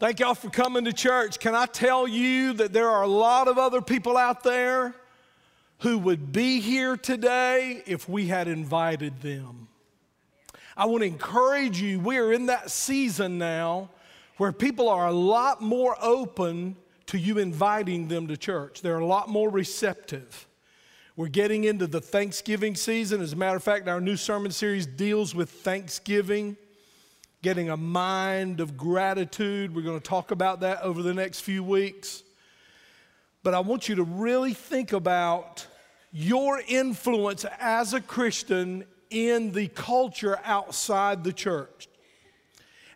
Thank y'all for coming to church. Can I tell you that there are a lot of other people out there who would be here today if we had invited them? I want to encourage you, we are in that season now where people are a lot more open to you inviting them to church. They're a lot more receptive. We're getting into the Thanksgiving season. As a matter of fact, our new sermon series deals with Thanksgiving getting a mind of gratitude. We're going to talk about that over the next few weeks. But I want you to really think about your influence as a Christian in the culture outside the church.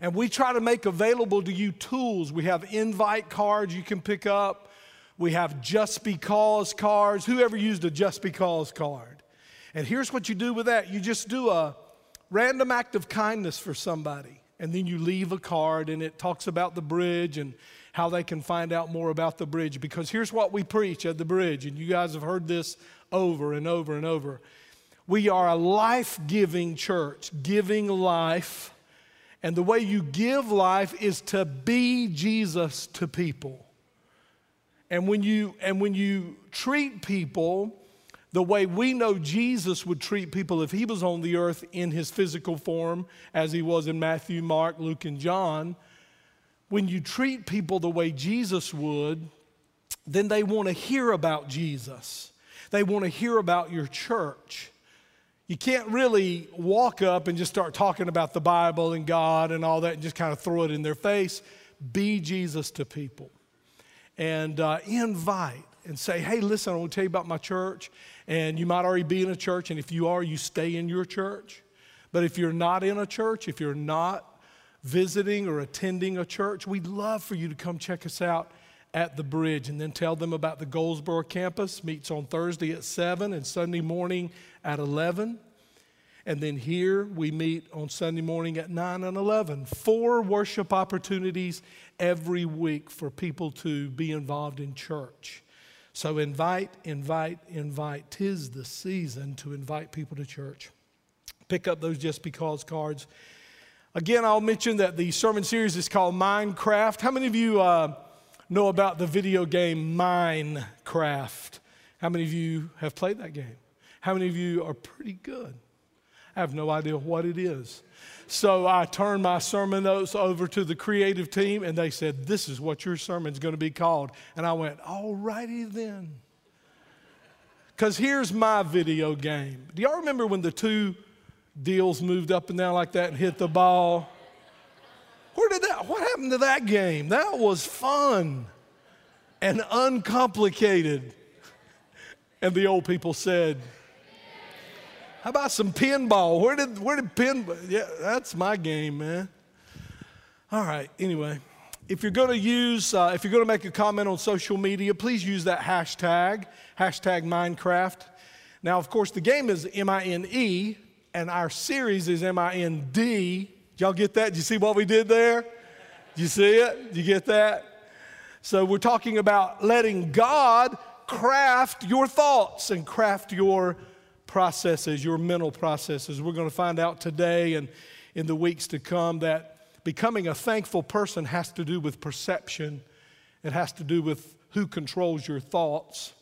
And we try to make available to you tools. We have invite cards you can pick up. We have just because cards. Whoever used a just because card? And here's what you do with that you just do a random act of kindness for somebody. And then you leave a card and it talks about the bridge and how they can find out more about the bridge. Because here's what we preach at the bridge, and you guys have heard this over and over and over. We are a life giving church, giving life. And the way you give life is to be Jesus to people. And when you, and when you treat people the way we know Jesus would treat people if he was on the earth in his physical form, as he was in Matthew, Mark, Luke, and John, when you treat people the way Jesus would, then they want to hear about Jesus. They want to hear about your church. You can't really walk up and just start talking about the Bible and God and all that and just kind of throw it in their face. Be Jesus to people and uh, invite and say, hey, listen, I want to tell you about my church. And you might already be in a church, and if you are, you stay in your church. But if you're not in a church, if you're not visiting or attending a church, we'd love for you to come check us out at the bridge and then tell them about the Goldsboro campus. Meets on Thursday at 7 and Sunday morning at 11. And then here we meet on Sunday morning at 9 and 11. Four worship opportunities every week for people to be involved in church. So invite, invite, invite. Tis the season to invite people to church. Pick up those just because cards. Again, I'll mention that the sermon series is called Minecraft. How many of you uh, know about the video game Minecraft? How many of you have played that game? How many of you are pretty good? I have no idea what it is. So I turned my sermon notes over to the creative team, and they said, This is what your sermon's going to be called. And I went, All righty then. Because here's my video game. Do y'all remember when the two deals moved up and down like that and hit the ball? Where did that, what happened to that game? That was fun and uncomplicated. And the old people said, how about some pinball? Where did where did pin? Yeah, that's my game, man. All right. Anyway, if you're going to use, uh, if you're going to make a comment on social media, please use that hashtag hashtag Minecraft. Now, of course, the game is M I N E, and our series is M I N D. Y'all get that? Did you see what we did there? Did you see it? Did you get that? So we're talking about letting God craft your thoughts and craft your processes, your mental processes. We're going to find out today and in the weeks to come that becoming a thankful person has to do with perception, it has to do with who controls your thoughts.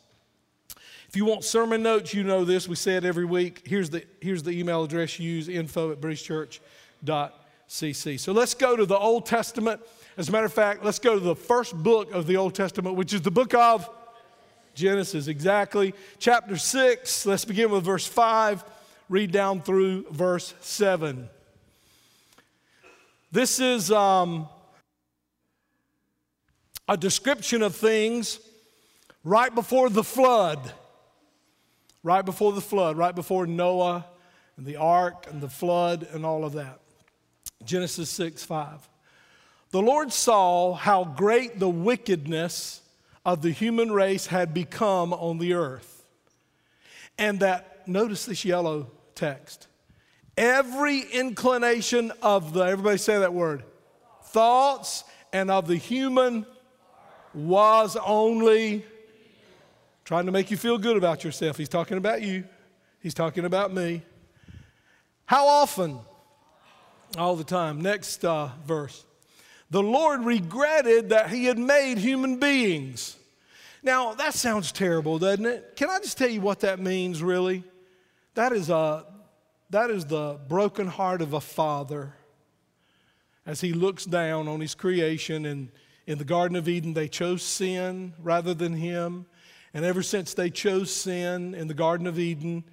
If you want sermon notes, you know this. We say it every week. Here's the, here's the email address you use info at bridgechurch.cc. So let's go to the Old Testament. As a matter of fact, let's go to the first book of the Old Testament, which is the book of Genesis, exactly. Chapter 6, let's begin with verse 5, read down through verse 7. This is um, a description of things right before the flood. Right before the flood, right before Noah and the ark and the flood and all of that. Genesis 6 5. The Lord saw how great the wickedness of the human race had become on the earth. And that, notice this yellow text. Every inclination of the, everybody say that word, thoughts and of the human was only trying to make you feel good about yourself. He's talking about you, he's talking about me. How often? All the time. Next uh, verse. The Lord regretted that he had made human beings. Now, that sounds terrible, doesn't it? Can I just tell you what that means, really? That is, a, that is the broken heart of a father as he looks down on his creation. And in the Garden of Eden, they chose sin rather than him. And ever since they chose sin in the Garden of Eden,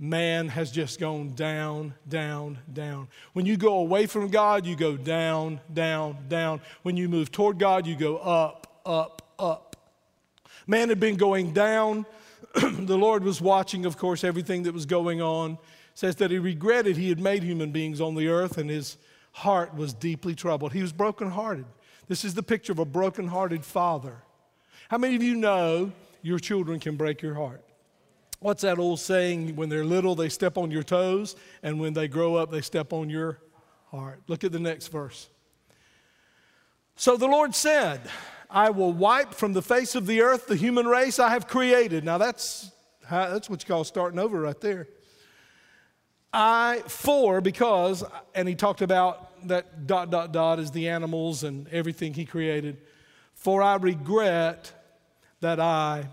man has just gone down, down, down. When you go away from God, you go down, down, down. When you move toward God, you go up, up, up. Man had been going down. the Lord was watching, of course, everything that was going on. It says that he regretted he had made human beings on the earth and his heart was deeply troubled. He was brokenhearted. This is the picture of a brokenhearted father. How many of you know your children can break your heart? What's that old saying? When they're little, they step on your toes, and when they grow up, they step on your heart. Look at the next verse. So the Lord said, I will wipe from the face of the earth the human race I have created. Now that's, that's what you call starting over right there. I, for, because, and he talked about that dot, dot, dot is the animals and everything he created. For I regret that I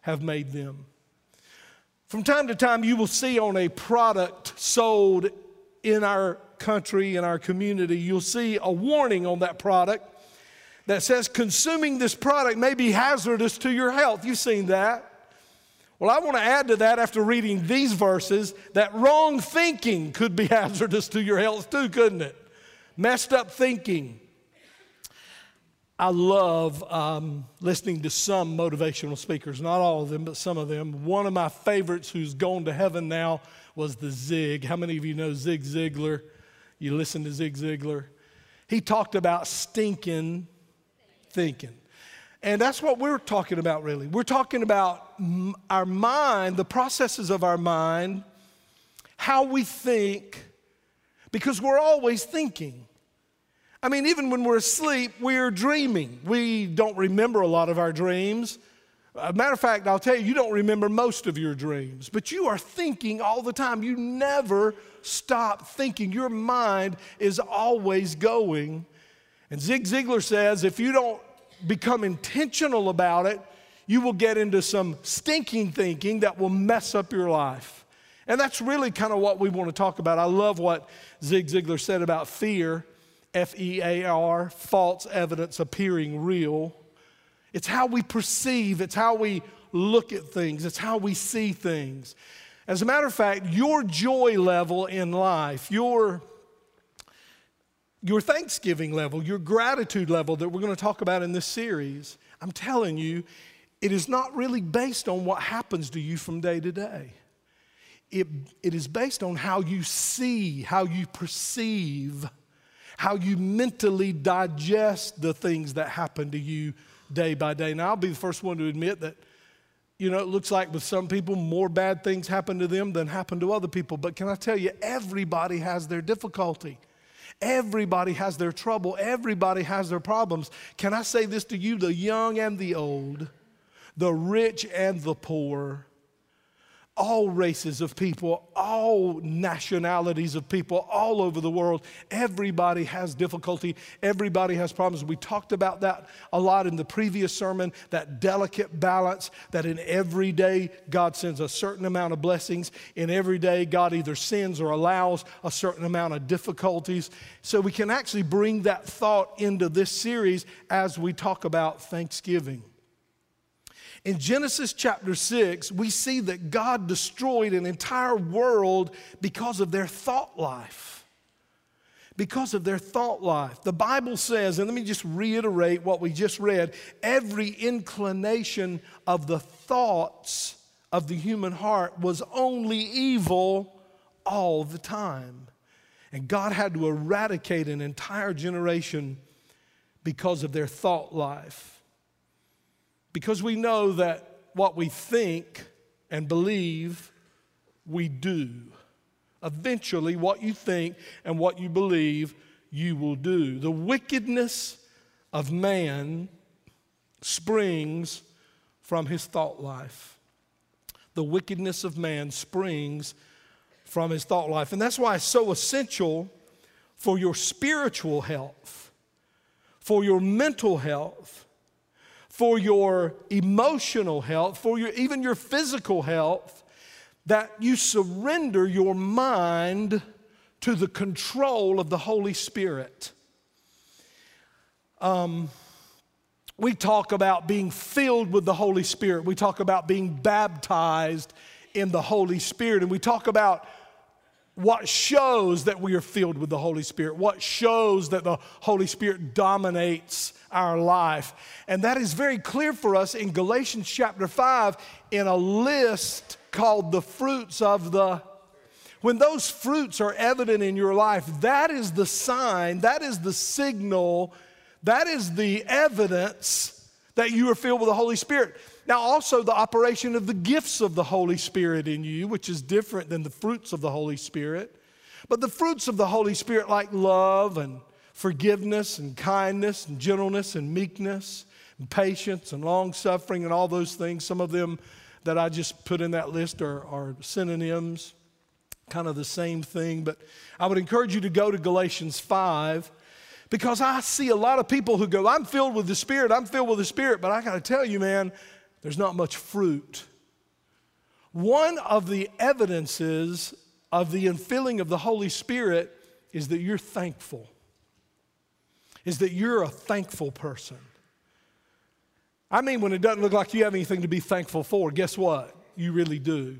have made them. From time to time, you will see on a product sold in our country, in our community, you'll see a warning on that product that says consuming this product may be hazardous to your health. You've seen that. Well, I want to add to that after reading these verses that wrong thinking could be hazardous to your health too, couldn't it? Messed up thinking. I love um, listening to some motivational speakers, not all of them, but some of them. One of my favorites who's gone to heaven now was the Zig. How many of you know Zig Ziglar? You listen to Zig Ziglar. He talked about stinking thinking. And that's what we're talking about, really. We're talking about our mind, the processes of our mind, how we think, because we're always thinking. I mean, even when we're asleep, we're dreaming. We don't remember a lot of our dreams. A matter of fact, I'll tell you, you don't remember most of your dreams, but you are thinking all the time. You never stop thinking. Your mind is always going. And Zig Ziglar says if you don't become intentional about it, you will get into some stinking thinking that will mess up your life. And that's really kind of what we want to talk about. I love what Zig Ziglar said about fear. F E A R, false evidence appearing real. It's how we perceive, it's how we look at things, it's how we see things. As a matter of fact, your joy level in life, your, your thanksgiving level, your gratitude level that we're going to talk about in this series, I'm telling you, it is not really based on what happens to you from day to day. It, it is based on how you see, how you perceive how you mentally digest the things that happen to you day by day. Now, I'll be the first one to admit that, you know, it looks like with some people, more bad things happen to them than happen to other people. But can I tell you, everybody has their difficulty. Everybody has their trouble. Everybody has their problems. Can I say this to you, the young and the old, the rich and the poor? All races of people, all nationalities of people all over the world. Everybody has difficulty, everybody has problems. We talked about that a lot in the previous sermon that delicate balance that in every day God sends a certain amount of blessings, in every day God either sends or allows a certain amount of difficulties. So we can actually bring that thought into this series as we talk about Thanksgiving. In Genesis chapter 6, we see that God destroyed an entire world because of their thought life. Because of their thought life. The Bible says, and let me just reiterate what we just read every inclination of the thoughts of the human heart was only evil all the time. And God had to eradicate an entire generation because of their thought life. Because we know that what we think and believe, we do. Eventually, what you think and what you believe, you will do. The wickedness of man springs from his thought life. The wickedness of man springs from his thought life. And that's why it's so essential for your spiritual health for your mental health, for your emotional health, for your, even your physical health, that you surrender your mind to the control of the Holy Spirit. Um, we talk about being filled with the Holy Spirit. We talk about being baptized in the Holy Spirit. And we talk about what shows that we are filled with the Holy Spirit, what shows that the Holy Spirit dominates our life. And that is very clear for us in Galatians chapter 5 in a list called the fruits of the. When those fruits are evident in your life, that is the sign, that is the signal that is the evidence that you are filled with the Holy Spirit. Now, also the operation of the gifts of the Holy Spirit in you, which is different than the fruits of the Holy Spirit. But the fruits of the Holy Spirit, like love and forgiveness and kindness and gentleness and meekness and patience and long suffering and all those things, some of them that I just put in that list are, are synonyms, kind of the same thing. But I would encourage you to go to Galatians 5 because I see a lot of people who go, I'm filled with the Spirit, I'm filled with the Spirit, but I got to tell you, man, there's not much fruit. One of the evidences of the infilling of the Holy Spirit is that you're thankful, is that you're a thankful person. I mean, when it doesn't look like you have anything to be thankful for, guess what? You really do.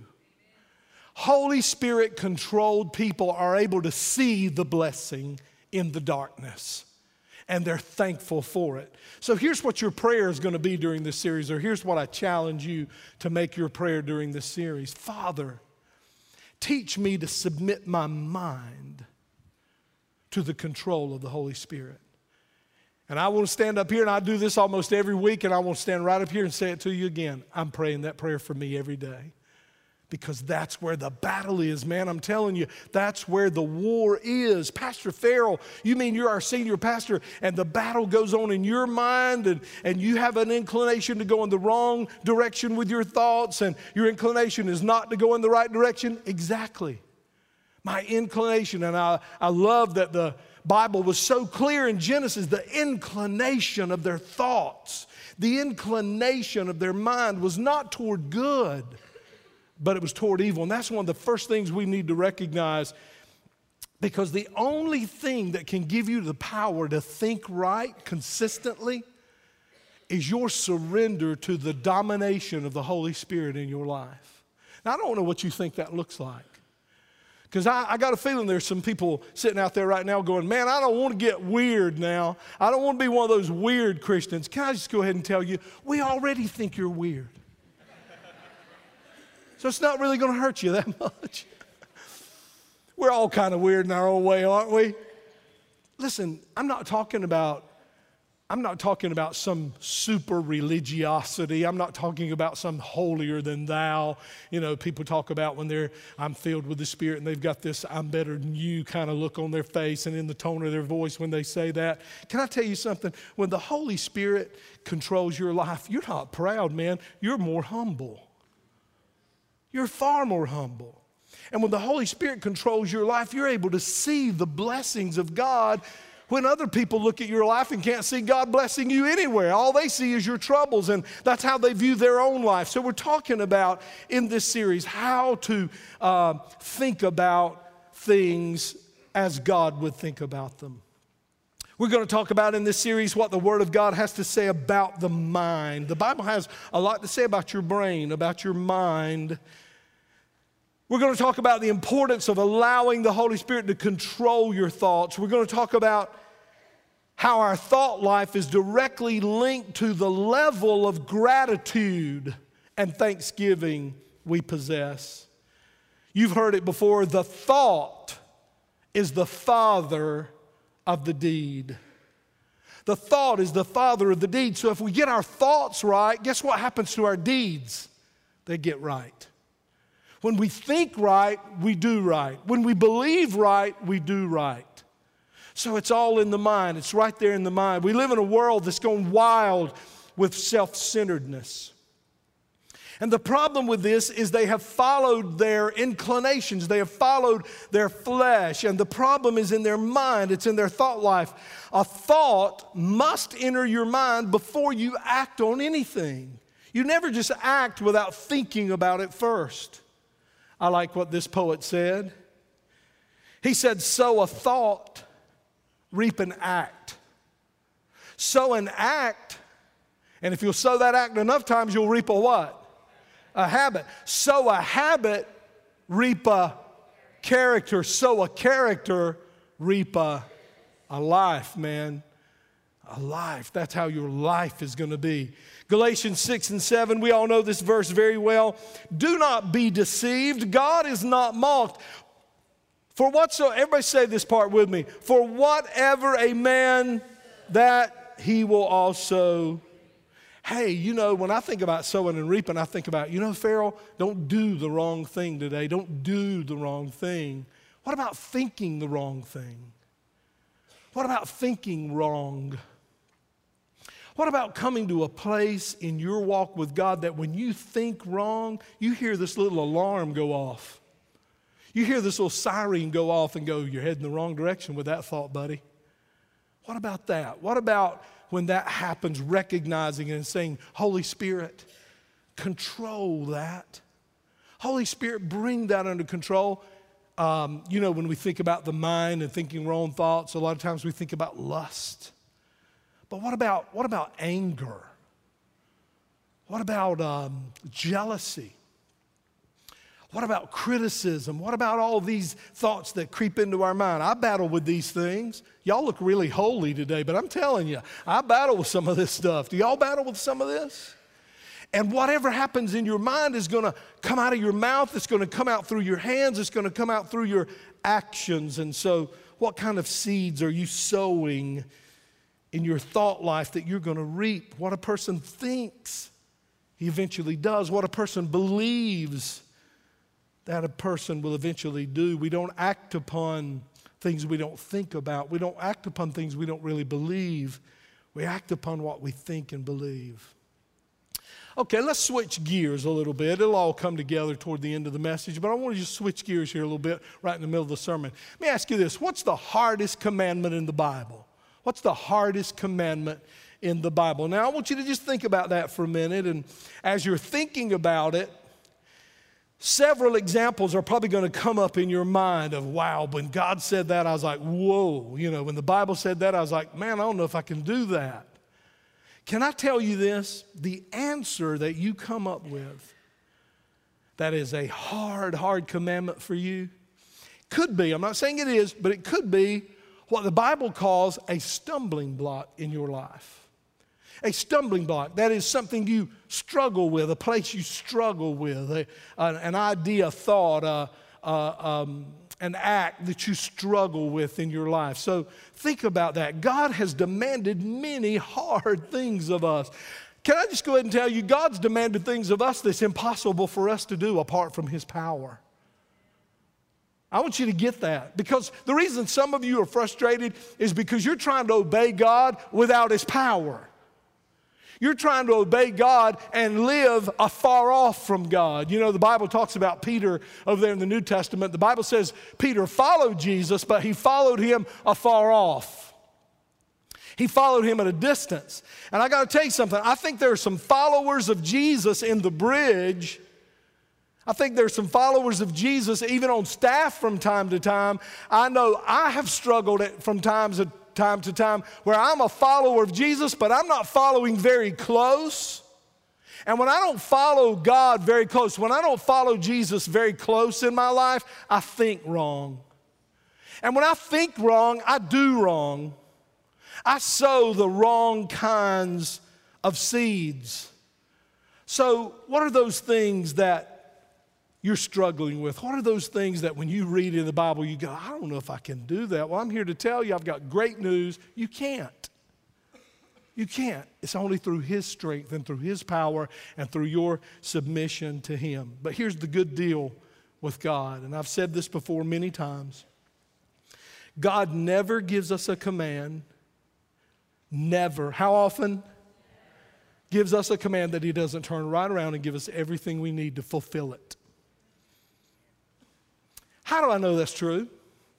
Holy Spirit controlled people are able to see the blessing in the darkness and they're thankful for it. So here's what your prayer is going to be during this series, or here's what I challenge you to make your prayer during this series Father, teach me to submit my mind to the control of the Holy Spirit. And I to stand up here, and I do this almost every week, and I to stand right up here and say it to you again. I'm praying that prayer for me every day because that's where the battle is, man. I'm telling you, that's where the war is. Pastor Farrell, you mean you're our senior pastor and the battle goes on in your mind and, and you have an inclination to go in the wrong direction with your thoughts and your inclination is not to go in the right direction? Exactly. My inclination, and I, I love that the Bible was so clear in Genesis, the inclination of their thoughts, the inclination of their mind was not toward good but it was toward evil. And that's one of the first things we need to recognize because the only thing that can give you the power to think right consistently is your surrender to the domination of the Holy Spirit in your life. Now, I don't know what you think that looks like. Because I, I, got a feeling there's some people sitting out there right now going, Man, I don't want to get weird now. I don't want to be one of those weird Christians. Can I just go ahead and tell you, we already think you're weird. So it's not really going to hurt you that much. We're all kind of weird in our own way, aren't we? Listen, I'm not talking about I'm not talking about some super religiosity. I'm not talking about some holier than thou. You know, people talk about when they're, I'm filled with the Spirit and they've got this I'm better than you kind of look on their face and in the tone of their voice when they say that. Can I tell you something? When the Holy Spirit controls your life, you're not proud, man. You're more humble. You're far more humble. And when the Holy Spirit controls your life, you're able to see the blessings of God when other people look at your life and can't see God blessing you anywhere. All they see is your troubles, and that's how they view their own life. So, we're talking about in this series how to uh, think about things as God would think about them. We're going to talk about in this series what the Word of God has to say about the mind. The Bible has a lot to say about your brain, about your mind. We're going to talk about the importance of allowing the Holy Spirit to control your thoughts. We're going to talk about how our thought life is directly linked to the level of gratitude and thanksgiving we possess. You've heard it before the thought is the father of the deed. The thought is the father of the deed. So if we get our thoughts right, guess what happens to our deeds? They get right. When we think right, we do right. When we believe right, we do right. So it's all in the mind. It's right there in the mind. We live in a world that's going wild with self centeredness. And the problem with this is they have followed their inclinations, they have followed their flesh. And the problem is in their mind, it's in their thought life. A thought must enter your mind before you act on anything. You never just act without thinking about it first. I like what this poet said. He said, Sow a thought, reap an act. Sow an act, and if you'll sow that act enough times, you'll reap a what? a habit. Sow a habit, reap a character. Sow a character, reap a, a life, man. A life. That's how your life is going to be. Galatians 6 and 7, we all know this verse very well. Do not be deceived. God is not mocked. For whatsoever, everybody say this part with me. For whatever a man that he will also hey, you know, when I think about sowing and reaping, I think about, you know, Farrell, don't do the wrong thing today. Don't do the wrong thing. What about thinking the wrong thing? What about thinking wrong? What about coming to a place in your walk with God that when you think wrong, you hear this little alarm go off? You hear this little siren go off and go, You're heading the wrong direction with that thought, buddy. What about that? What about when that happens, recognizing and saying, Holy Spirit, control that. Holy Spirit, bring that under control. Um, you know, when we think about the mind and thinking wrong thoughts, a lot of times we think about lust. But what about, what about anger? What about um, jealousy? What about criticism? What about all these thoughts that creep into our mind? I battle with these things. Y'all look really holy today, but I'm telling you, I battle with some of this stuff. Do y'all battle with some of this? And whatever happens in your mind is going to come out of your mouth, it's going to come out through your hands, it's going to come out through your actions. And so, what kind of seeds are you sowing in your thought life that you're going to reap? What a person thinks, he eventually does. What a person believes, that a person will eventually do. We don't act upon things we don't think about. We don't act upon things we don't really believe. We act upon what we think and believe. Okay, let's switch gears a little bit. It'll all come together toward the end of the message, but I want to just switch gears here a little bit right in the middle of the sermon. Let me ask you this What's the hardest commandment in the Bible? What's the hardest commandment in the Bible? Now, I want you to just think about that for a minute, and as you're thinking about it, Several examples are probably going to come up in your mind of, wow, when God said that, I was like, whoa. You know, when the Bible said that, I was like, man, I don't know if I can do that. Can I tell you this? The answer that you come up with that is a hard, hard commandment for you could be, I'm not saying it is, but it could be what the Bible calls a stumbling block in your life a stumbling block. That is something you struggle with, a place you struggle with, a, an idea, thought, uh, uh, um, an act that you struggle with in your life. So think about that. God has demanded many hard things of us. Can I just go ahead and tell you, God's demanded things of us that's impossible for us to do apart from His power. I want you to get that because the reason some of you are frustrated is because you're trying to obey God without His power. You're trying to obey God and live afar off from God. You know, the Bible talks about Peter over there in the New Testament. The Bible says Peter followed Jesus, but he followed him afar off. He followed him at a distance. And I got to tell you something. I think there are some followers of Jesus in the bridge. I think there's some followers of Jesus even on staff from time to time. I know I have struggled from times time to time where I'm a follower of Jesus, but I'm not following very close. And when I don't follow God very close, when I don't follow Jesus very close in my life, I think wrong. And when I think wrong, I do wrong. I sow the wrong kinds of seeds. So, what are those things that you're struggling with? What are those things that when you read in the Bible, you go, I don't know if I can do that? Well, I'm here to tell you, I've got great news. You can't. You can't. It's only through His strength and through His power and through your submission to Him. But here's the good deal with God, and I've said this before many times God never gives us a command. Never. How often? gives us a command that he doesn't turn right around and give us everything we need to fulfill it. How do I know that's true?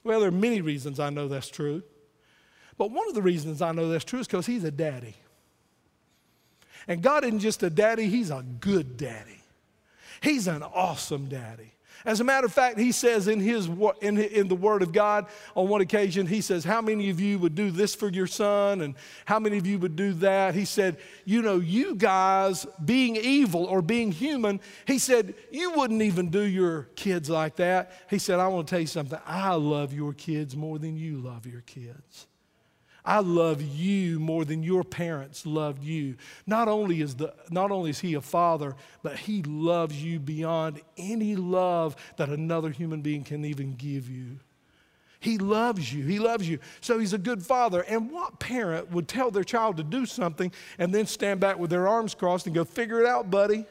Well, there are many reasons I know that's true. But one of the reasons I know that's true is because he's a daddy. And God isn't just a daddy, he's a good daddy. He's an awesome daddy. As a matter of fact, he says in, his, in, in the Word of God on one occasion, he says, How many of you would do this for your son? And how many of you would do that? He said, You know, you guys being evil or being human, he said, You wouldn't even do your kids like that. He said, I want to tell you something. I love your kids more than you love your kids. I love you more than your parents loved you. Not only is, the, not only is he a father, but he loves you beyond any love that another human being can even give you. He loves you. He loves you. So he's a good father. And what parent would tell their child to do something and then stand back with their arms crossed and go, figure it out, buddy?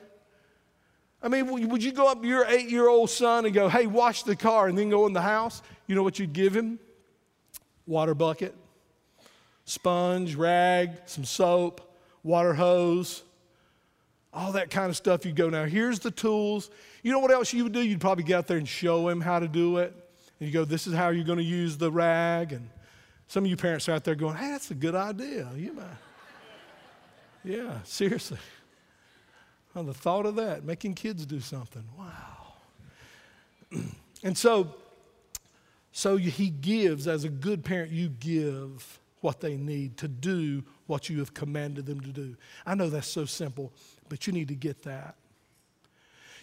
I mean, would you go up to your eight year old son and go, hey, wash the car and then go in the house? You know what you'd give him? Water bucket sponge, rag, some soap, water hose, all that kind of stuff. You go, now here's the tools. You know what else you would do? You'd probably get out there and show him how to do it. And you go, this is how you're going to use the rag. And some of you parents are out there going, hey, that's a good idea. You might. yeah, seriously. Well, the thought of that, making kids do something. Wow. and so, so he gives, as a good parent, you give what they need to do what you have commanded them to do. I know that's so simple, but you need to get that.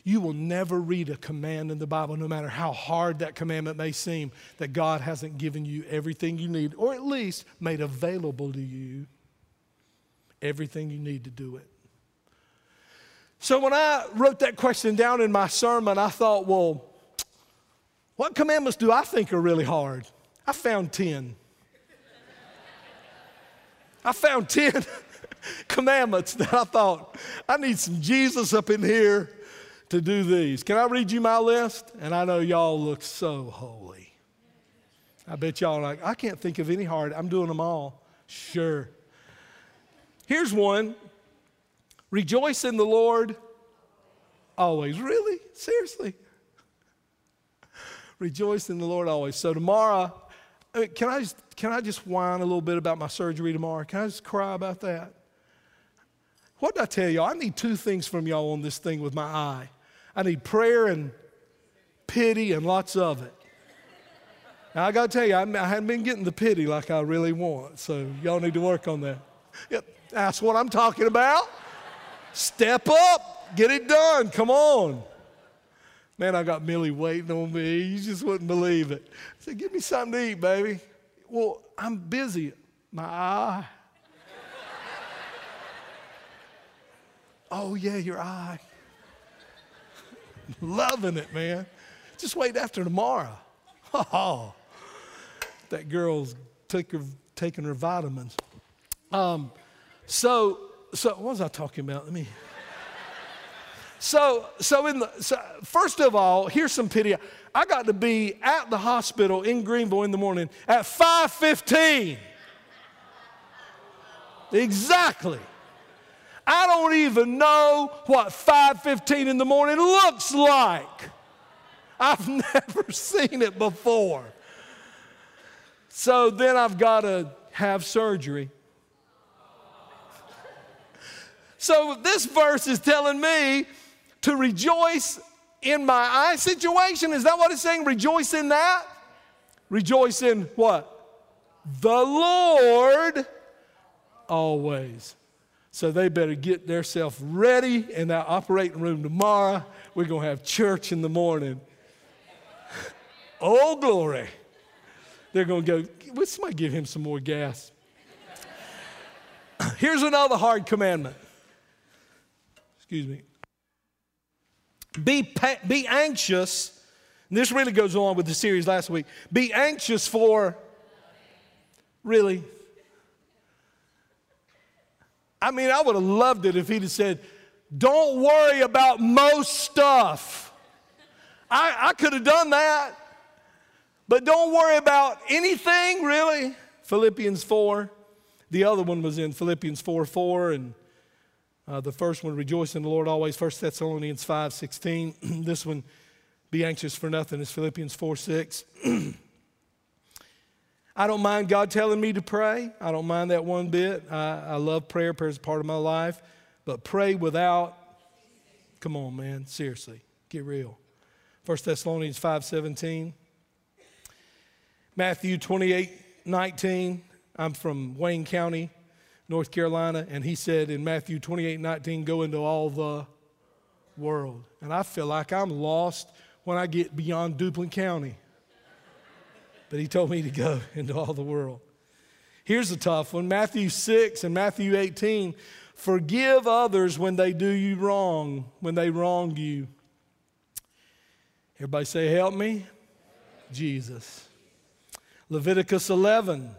You will never read a command in the Bible, no matter how hard that commandment may seem, that God hasn't given you everything you need, or at least made available to you everything you need to do it. So when I wrote that question down in my sermon, I thought, well, what commandments do I think are really hard? I found 10. I found 10 commandments that I thought, I need some Jesus up in here to do these. Can I read you my list? And I know y'all look so holy. I bet y'all like, I can't think of any hard. I'm doing them all. Sure. Here's one Rejoice in the Lord always. Really? Seriously? Rejoice in the Lord always. So tomorrow, uh, can I just, can I just whine a little bit about my surgery tomorrow? Can I just cry about that? What did I tell y'all? I need two things from y'all on this thing with my eye. I need prayer and pity and lots of it. Now, I got to tell you, I, I haven't been getting the pity like I really want, so y'all need to work on that. Yep, that's what I'm talking about. Step up, get it done. Come on. Man, I got Millie waiting on me. You just wouldn't believe it. I said, Give me something to eat, baby. Well, I'm busy. My eye. oh, yeah, your eye. Loving it, man. Just wait after tomorrow. Oh, that girl's her, taking her vitamins. Um, so, so what was I talking about? Let me. So, so in the so first of all, here's some pity. I got to be at the hospital in Greenville in the morning at 5:15. Exactly. I don't even know what 5:15 in the morning looks like. I've never seen it before. So then I've got to have surgery. So this verse is telling me to rejoice in my eye situation. Is that what it's saying? Rejoice in that? Rejoice in what? The Lord always. So they better get themselves ready in that operating room tomorrow. We're going to have church in the morning. oh, glory. They're going to go, will somebody give him some more gas? Here's another hard commandment. Excuse me. Be, be anxious. this really goes along with the series last week. Be anxious for, really? I mean, I would have loved it if he'd have said, Don't worry about most stuff. I, I could have done that. But don't worry about anything, really. Philippians 4. The other one was in Philippians 4 4 and Uh, the first one, rejoice in the Lord always, 1 Thessalonians 5 16. this one, be anxious for nothing, is Philippians 4 6. I don't mind God telling me to pray. I don't mind that one bit. I, I love prayer. Prayer is part of my life. But pray without, come on, man, seriously, get real. 1 Thessalonians 5 17. Matthew 28 19. I'm from Wayne County, North Carolina, and he said in Matthew 28 19, go into all the world. And I feel like I'm lost when I get beyond Duplin County. But he told me to go into all the world. Here's a tough one Matthew 6 and Matthew 18. Forgive others when they do you wrong, when they wrong you. Everybody say, Help me. Jesus. Leviticus 11.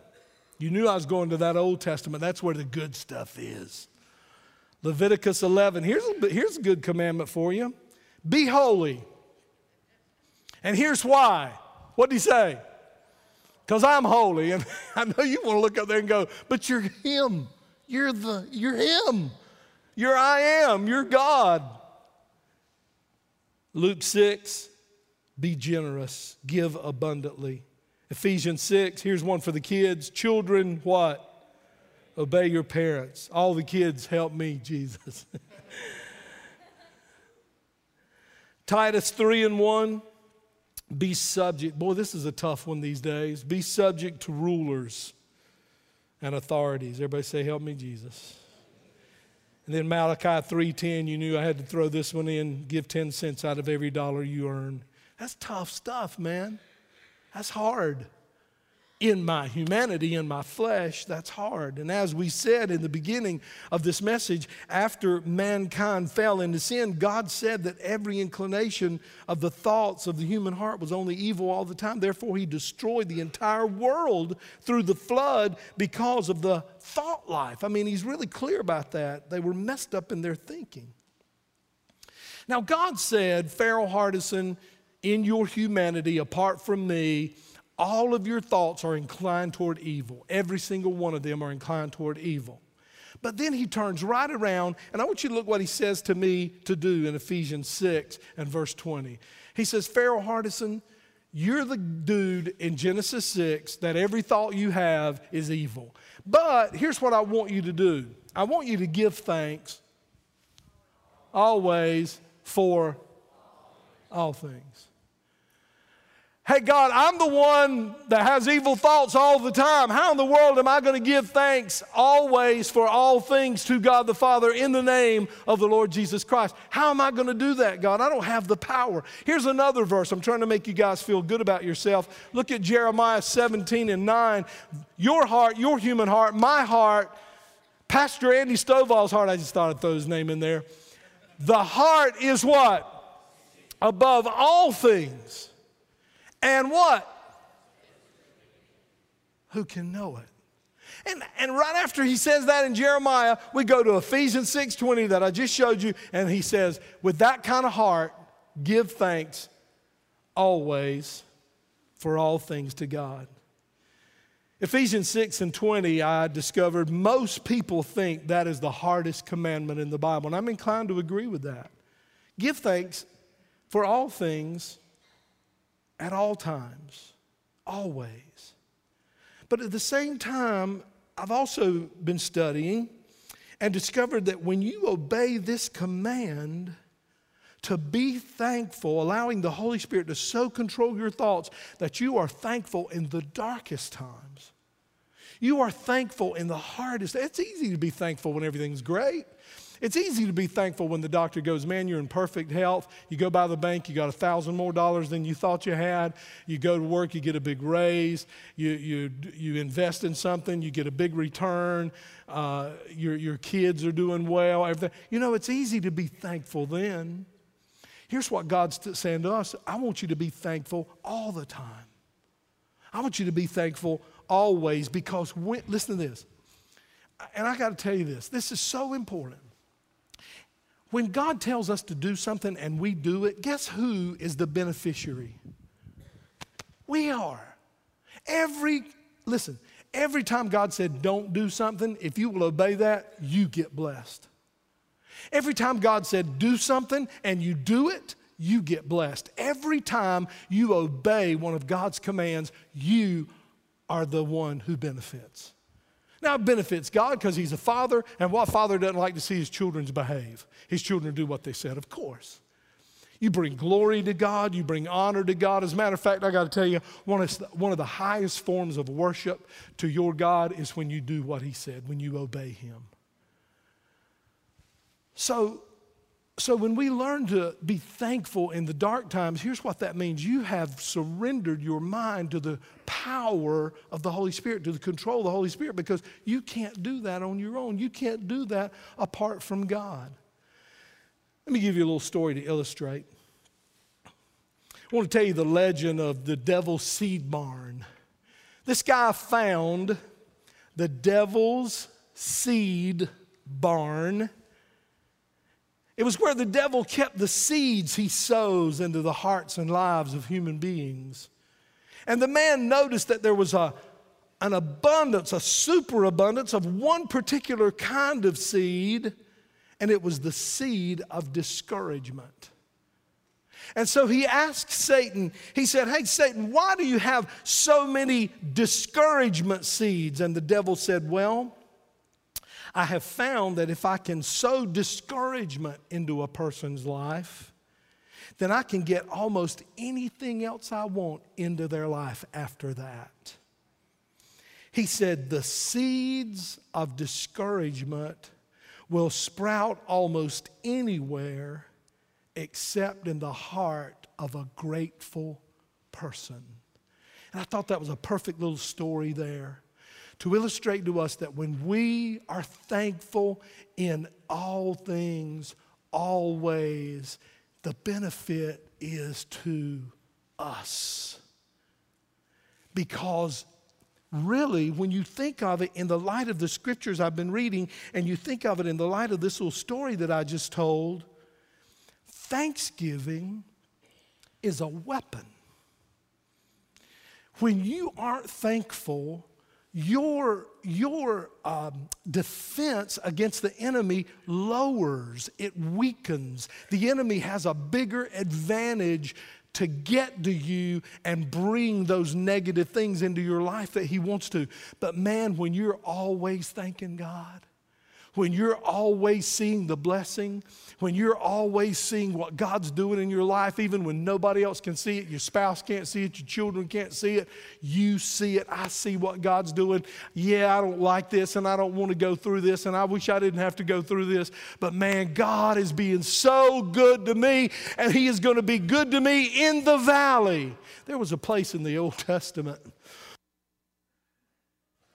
You knew I was going to that Old Testament. That's where the good stuff is. Leviticus 11. Here's a, here's a good commandment for you be holy. And here's why. What did he say? Because I'm holy. And I know you want to look up there and go, but you're him. You're the you're him. You're I am. You're God. Luke 6, be generous, give abundantly. Ephesians 6, here's one for the kids. Children, what? Obey your parents. All the kids, help me, Jesus. Titus 3 and 1, be subject. Boy, this is a tough one these days. Be subject to rulers and authorities. Everybody say, help me, Jesus. And then Malachi 3:10, you knew I had to throw this one in, give 10 cents out of every dollar you earn. That's tough stuff, man. That's hard. In my humanity, in my flesh, that's hard. And as we said in the beginning of this message, after mankind fell into sin, God said that every inclination of the thoughts of the human heart was only evil all the time. Therefore, He destroyed the entire world through the flood because of the thought life. I mean, He's really clear about that. They were messed up in their thinking. Now, God said, Farrell Hardison, in your humanity, apart from me, all of your thoughts are inclined toward evil. Every single one of them are inclined toward evil. But then he turns right around, and I want you to look what he says to me to do in Ephesians 6 and verse 20. He says, Farrell Hardison, you're the dude in Genesis 6 that every thought you have is evil. But here's what I want you to do I want you to give thanks always for all things. Hey, God, I'm the one that has evil thoughts all the time. How in the world am I going to give thanks always for all things to God the Father in the name of the Lord Jesus Christ? How am I going to do that, God? I don't have the power. Here's another verse. I'm trying to make you guys feel good about yourself. Look at Jeremiah 17 and 9. Your heart, your human heart, my heart, Pastor Andy Stovall's heart, I just thought I'd throw his name in there. The heart is what? Above all things and what? Who can know it? And, and right after he says that in Jeremiah, we go to Ephesians 6:20 that I just showed you, and he says, with that kind of heart, give thanks always for all things to God. Ephesians 6 and 20, I discovered most people think that is the hardest commandment in the Bible, and I'm inclined to agree with that. Give thanks for all things at all times, always. But at the same time, I've also been studying and discovered that when you obey this command, to be thankful, allowing the Holy Spirit to so control your thoughts that you are thankful in the darkest times. You are thankful in the hardest. It's easy to be thankful when everything's great. It's easy to be thankful when the doctor goes, Man, you're in perfect health. You go by the bank, you got a thousand more dollars than you thought you had. You go to work, you get a big raise. You, you, you invest in something, you get a big return. Uh, your, your kids are doing well. Everything. You know, it's easy to be thankful then. Here's what God's saying to us I want you to be thankful all the time. I want you to be thankful always because, when, listen to this. And I got to tell you this this is so important. When God tells us to do something and we do it, guess who is the beneficiary? We are. Every, listen, every time God said don't do something, if you will obey that, you get blessed. Every time God said, do something, and you do it, you get blessed. Every time you obey one of God's commands, you are the one who benefits. Now, it benefits God because He's a father, and what father doesn't like to see his children behave? His children do what they said, of course. You bring glory to God, you bring honor to God. As a matter of fact, I got to tell you, one of, one of the highest forms of worship to your God is when you do what He said, when you obey Him. So, so when we learn to be thankful in the dark times, here's what that means. You have surrendered your mind to the power of the Holy Spirit, to the control of the Holy Spirit, because you can't do that on your own. You can't do that apart from God. Let me give you a little story to illustrate. I want to tell you the legend of the devil's seed barn. This guy found the devil's seed barn it was where the devil kept the seeds he sows into the hearts and lives of human beings. And the man noticed that there was a, an abundance, a superabundance of one particular kind of seed, and it was the seed of discouragement. And so he asked Satan, he said, Hey, Satan, why do you have so many discouragement seeds? And the devil said, Well, I have found that if I can sow discouragement into a person's life, then I can get almost anything else I want into their life after that. He said, The seeds of discouragement will sprout almost anywhere except in the heart of a grateful person. And I thought that was a perfect little story there to illustrate to us that when we are thankful in all things, always, the benefit is to us. Because really, when you think of it in the light of the scriptures I've been reading, and you think of it in the light of this little story that I just told, thanksgiving is a weapon. When you aren't thankful, your, your um, defense against the enemy lowers, it weakens. The enemy has a bigger advantage to get to you and bring those negative things into your life that he wants to. But man, when you're always thanking God, when you're always seeing the blessing, when you're always seeing what God's doing in your life, even when nobody else can see it, your spouse can't see it, your children can't see it, you see it. I see what God's doing. Yeah, I don't like this and I don't want to go through this and I wish I didn't have to go through this. But man, God is being so good to me and He is going to be good to me in the valley. There was a place in the Old Testament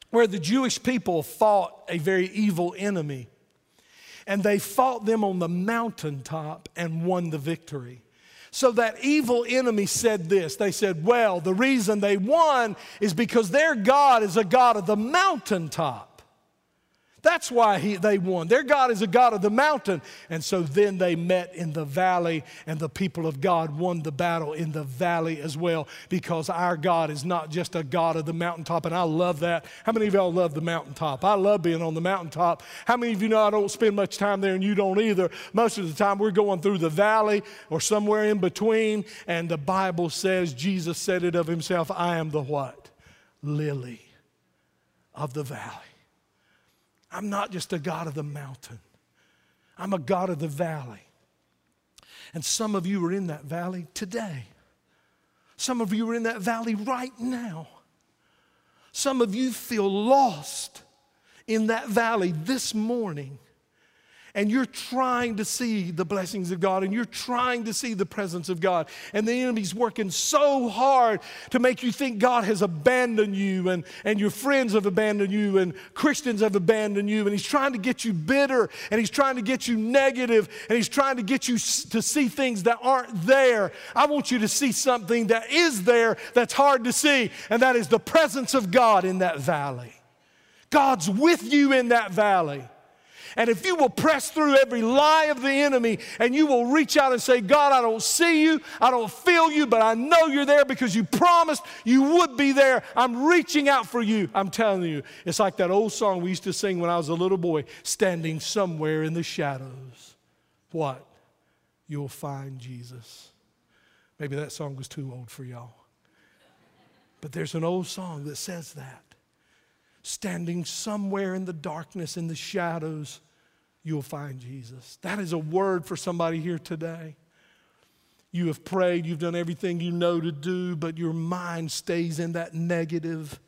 where the Jewish people fought a very evil enemy. And they fought them on the mountaintop and won the victory. So that evil enemy said this. They said, Well, the reason they won is because their God is a God of the mountaintop. That's why he, they won. Their God is a God of the mountain. And so then they met in the valley, and the people of God won the battle in the valley as well, because our God is not just a God of the mountaintop. And I love that. How many of y'all love the mountaintop? I love being on the mountaintop. How many of you know I don't spend much time there and you don't either? Most of the time we're going through the valley or somewhere in between, and the Bible says, Jesus said it of himself, I am the what? Lily of the valley. I'm not just a God of the mountain, I'm a God of the valley. And some of you are in that valley today. Some of you are in that valley right now. Some of you feel lost in that valley this morning and you're trying to see the blessings of God and you're trying to see the presence of God. And the enemy's working so hard to make you think God has abandoned you and, and your friends have abandoned you and Christians have abandoned you. And he's trying to get you bitter and he's trying to get you negative and he's trying to get you to see things that aren't there. I want you to see something that is there that's hard to see, and that is the presence of God in that valley. God's with you in that valley. And if you will press through every lie of the enemy and you will reach out and say, God, I don't see you, I don't feel you, but I know you're there because you promised you would be there. I'm reaching out for you. I'm telling you, it's like that old song we used to sing when I was a little boy, standing somewhere in the shadows. what? You'll find Jesus. Maybe that song was too old for y'all. But there's an old song that says that. Standing somewhere in the darkness, in the shadows, you'll find Jesus. That is a word for somebody here today. You have prayed, you've done everything you know to do, but your mind stays in that negative.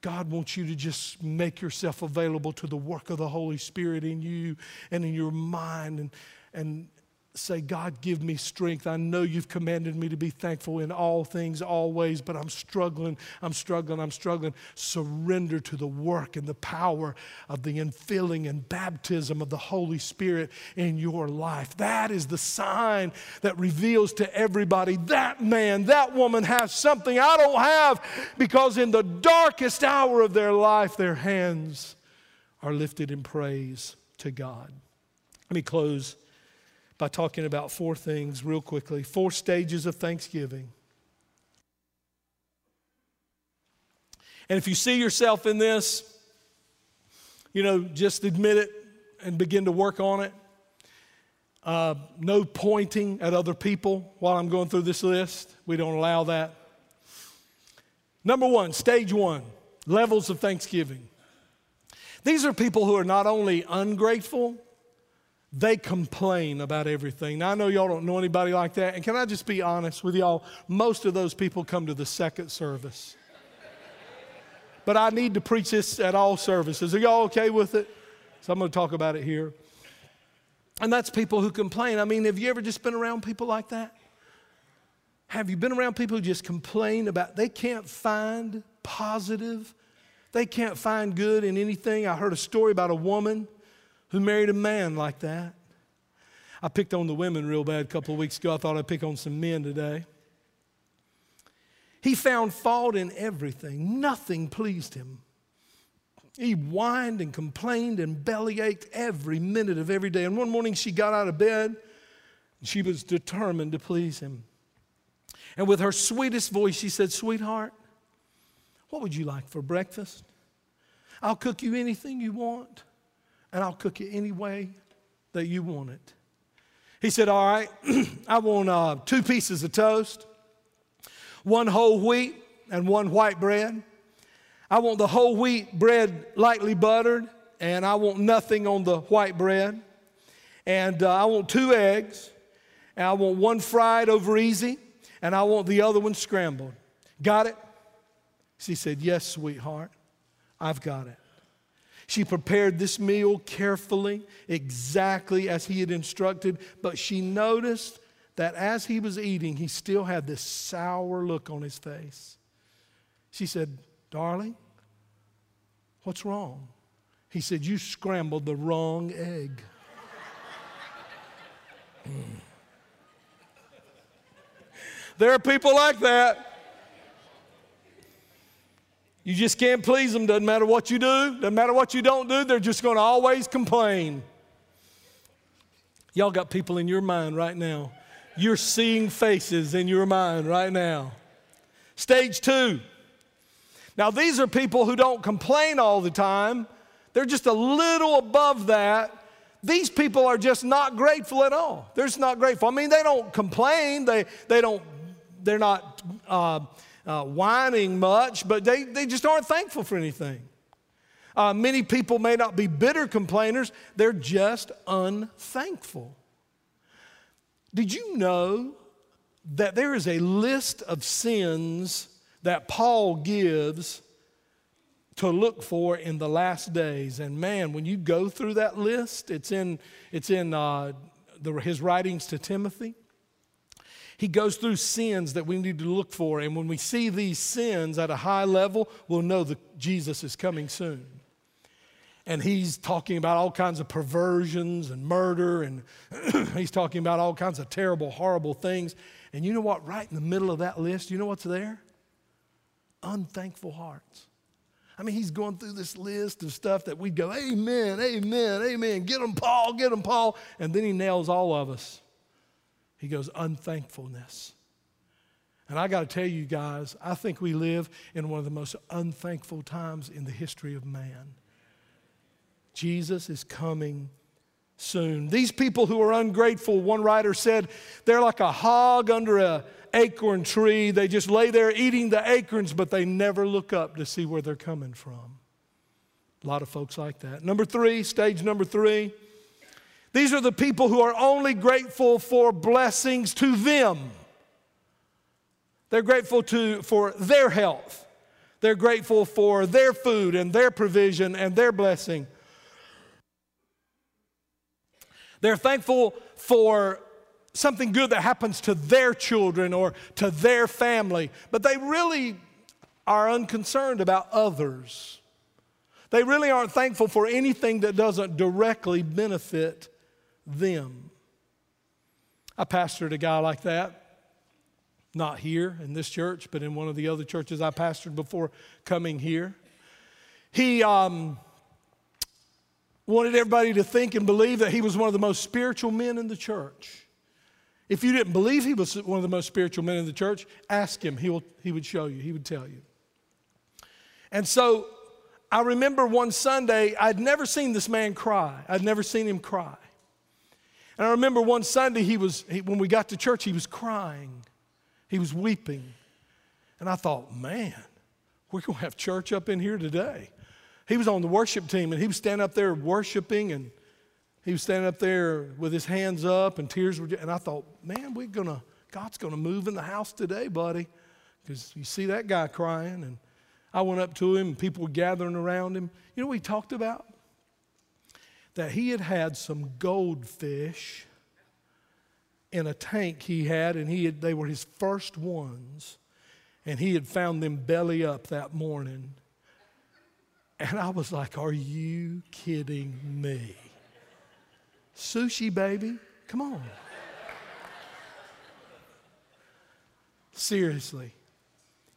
God wants you to just make yourself available to the work of the Holy Spirit in you and in your mind and, and say, God, give me strength. I know you've commanded me to be thankful in all things, always, but I'm struggling, I'm struggling, I'm struggling. Surrender to the work and the power of the infilling and baptism of the Holy Spirit in your life. That is the sign that reveals to everybody that man, that woman has something I don't have because in the darkest hour of their life, their hands are lifted in praise to God. Let me close by talking about four things real quickly four stages of thanksgiving. And if you see yourself in this, you know, just admit it and begin to work on it. Uh, no pointing at other people while I'm going through this list. We don't allow that. Number one, stage one, levels of thanksgiving. These are people who are not only ungrateful, they complain about everything. Now, I know y'all don't know anybody like that. And can I just be honest with y'all? Most of those people come to the second service. but I need to preach this at all services. Are y'all okay with it? So I'm going to talk about it here. And that's people who complain. I mean, have you ever just been around people like that? Have you been around people who just complain about they can't find positive, they can't find good in anything? I heard a story about a woman who married a man like that. I picked on the women real bad a couple of weeks ago. I thought I'd pick on some men today. He found fault in everything, nothing pleased him. He whined and complained and bellyached every minute of every day. And one morning she got out of bed. She was determined to please him. And with her sweetest voice, she said, Sweetheart, what would you like for breakfast? I'll cook you anything you want and I'll cook it any way that you want it. He said, All right, I want uh, two pieces of toast, one whole wheat, and one white bread. I want the whole wheat bread lightly buttered, and I want nothing on the white bread. And uh, I want two eggs, and I want one fried over easy, and I want the other one scrambled. Got it? She said, Yes, sweetheart, I've got it. She prepared this meal carefully, exactly as he had instructed, but she noticed that as he was eating, he still had this sour look on his face. She said, Darling, what's wrong? He said, You scrambled the wrong egg. There are people like that. You just can't please them. Doesn't matter what you do, doesn't matter what you don't do, they're just going to always complain. Y'all got people in your mind right now. You're seeing faces in your mind right now. Stage two. Now, these are people who don't complain all the time, they're just a little above that. These people are just not grateful at all. They're just not grateful. I mean, they don't complain, they, they don't, they're not. Uh, uh, whining much, but they, they just aren't thankful for anything. Uh, many people may not be bitter complainers, they're just unthankful. Did you know that there is a list of sins that Paul gives to look for in the last days? And man, when you go through that list, it's in, it's in uh, the, his writings to Timothy. He goes through sins that we need to look for. And when we see these sins at a high level, we'll know that Jesus is coming soon. And he's talking about all kinds of perversions and murder, and he's talking about all kinds of terrible, horrible things. And you know what? Right in the middle of that list, you know what's there? Unthankful hearts. I mean, he's going through this list of stuff that we go, Amen, Amen, Amen. Get him, Paul, get him, Paul. And then he nails all of us. He goes, unthankfulness. And I got to tell you guys, I think we live in one of the most unthankful times in the history of man. Jesus is coming soon. These people who are ungrateful, one writer said, they're like a hog under a acorn tree. They just lay there eating the acorns, but they never look up to see where they're coming from. A lot of folks like that. Number three, stage number three. These are the people who are only grateful for blessings to them. They're grateful to, for their health. They're grateful for their food and their provision and their blessing. They're thankful for something good that happens to their children or to their family, but they really are unconcerned about others. They really aren't thankful for anything that doesn't directly benefit them. I pastored a guy like that, not here in this church, but in one of the other churches I pastored before coming here. He um, wanted everybody to think and believe that he was one of the most spiritual men in the church. If you didn't believe he was one of the most spiritual men in the church, ask him. He, will, he would show you, he would tell you. And so I remember one Sunday, I'd never seen this man cry. I'd never seen him cry. And I remember one Sunday, he was, he, when we got to church, he was crying, he was weeping. And I thought, man, we're going to have church up in here today. He was on the worship team and he was standing up there worshiping and he was standing up there with his hands up and tears were, and I thought, man, we're going to, God's going to move in the house today, buddy. Because you see that guy crying. And I went up to him and people were gathering around him. You know what he talked about? That he had had some goldfish in a tank he had, and he had, they were his first ones. And he had found them belly up that morning. And I was like, Are you kidding me? Sushi, baby. Come on. Seriously.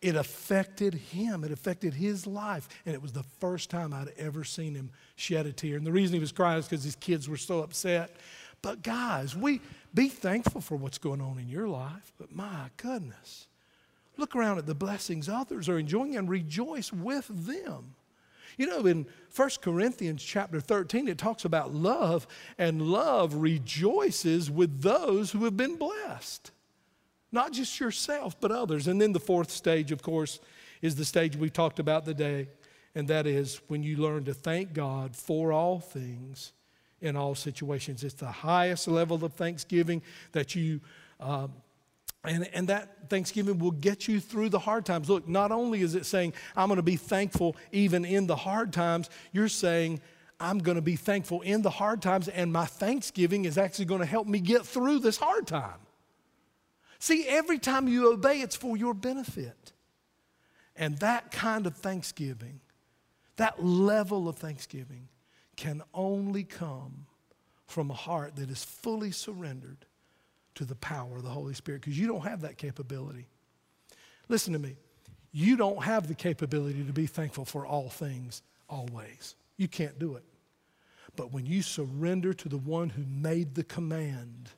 It affected him. It affected his life. And it was the first time I'd ever seen him shed a tear. And the reason he was crying is because his kids were so upset. But guys, we be thankful for what's going on in your life. But my goodness, look around at the blessings others are enjoying and rejoice with them. You know, in 1 Corinthians chapter 13, it talks about love, and love rejoices with those who have been blessed. Not just yourself, but others. And then the fourth stage, of course, is the stage we've talked about today, and that is when you learn to thank God for all things in all situations. It's the highest level of thanksgiving that you uh, and, and that Thanksgiving will get you through the hard times. Look, not only is it saying, I'm going to be thankful even in the hard times, you're saying, I'm going to be thankful in the hard times, and my Thanksgiving is actually going to help me get through this hard time. See, every time you obey, it's for your benefit. And that kind of thanksgiving, that level of thanksgiving, can only come from a heart that is fully surrendered to the power of the Holy Spirit because you don't have that capability. Listen to me. You don't have the capability to be thankful for all things always. You can't do it. But when you surrender to the one who made the command,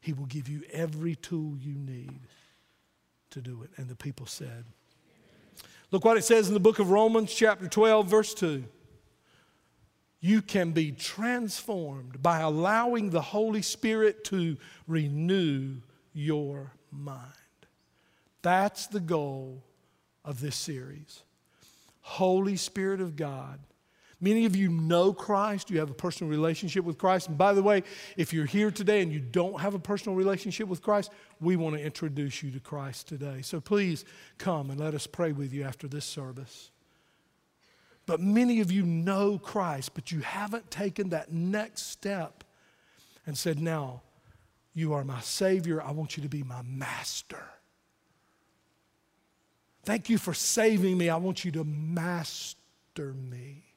he will give you every tool you need to do it. And the people said, Look what it says in the book of Romans, chapter 12, verse 2 you can be transformed by allowing the Holy Spirit to renew your mind. That's the goal of this series. Holy Spirit of God. Many of you know Christ, you have a personal relationship with Christ. And by the way, if you're here today and you don't have a personal relationship with Christ, we want to introduce you to Christ today. So please come and let us pray with you after this service. But many of you know Christ, but you haven't taken that next step and said, Now, you are my Savior. I want you to be my master. Thank you for saving me. I want you to master me.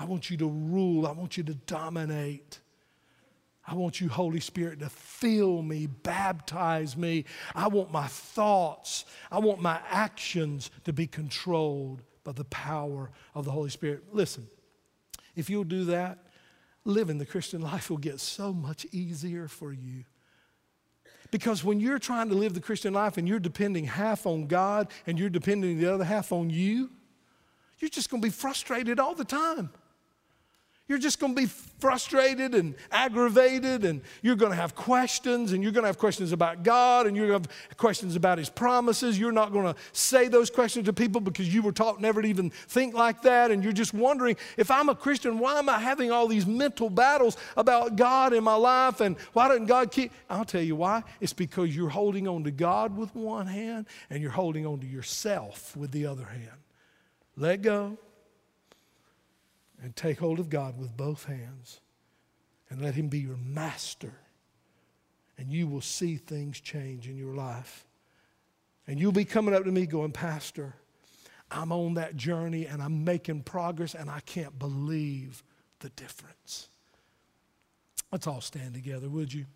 I want you to rule. I want you to dominate. I want you, Holy Spirit, to fill me, baptize me. I want my thoughts, I want my actions to be controlled by the power of the Holy Spirit. Listen, if you'll do that, living the Christian life will get so much easier for you. Because when you're trying to live the Christian life and you're depending half on God and you're depending the other half on you, you're just going to be frustrated all the time. You're just going to be frustrated and aggravated, and you're going to have questions, and you're going to have questions about God, and you're going to have questions about His promises. You're not going to say those questions to people because you were taught never to even think like that, and you're just wondering if I'm a Christian, why am I having all these mental battles about God in my life, and why doesn't God keep? I'll tell you why. It's because you're holding on to God with one hand, and you're holding on to yourself with the other hand. Let go and take hold of God with both hands and let Him be your master. And you will see things change in your life. And you'll be coming up to me going, Pastor, I'm on that journey and I'm making progress and I can't believe the difference. Let's all stand together, would you?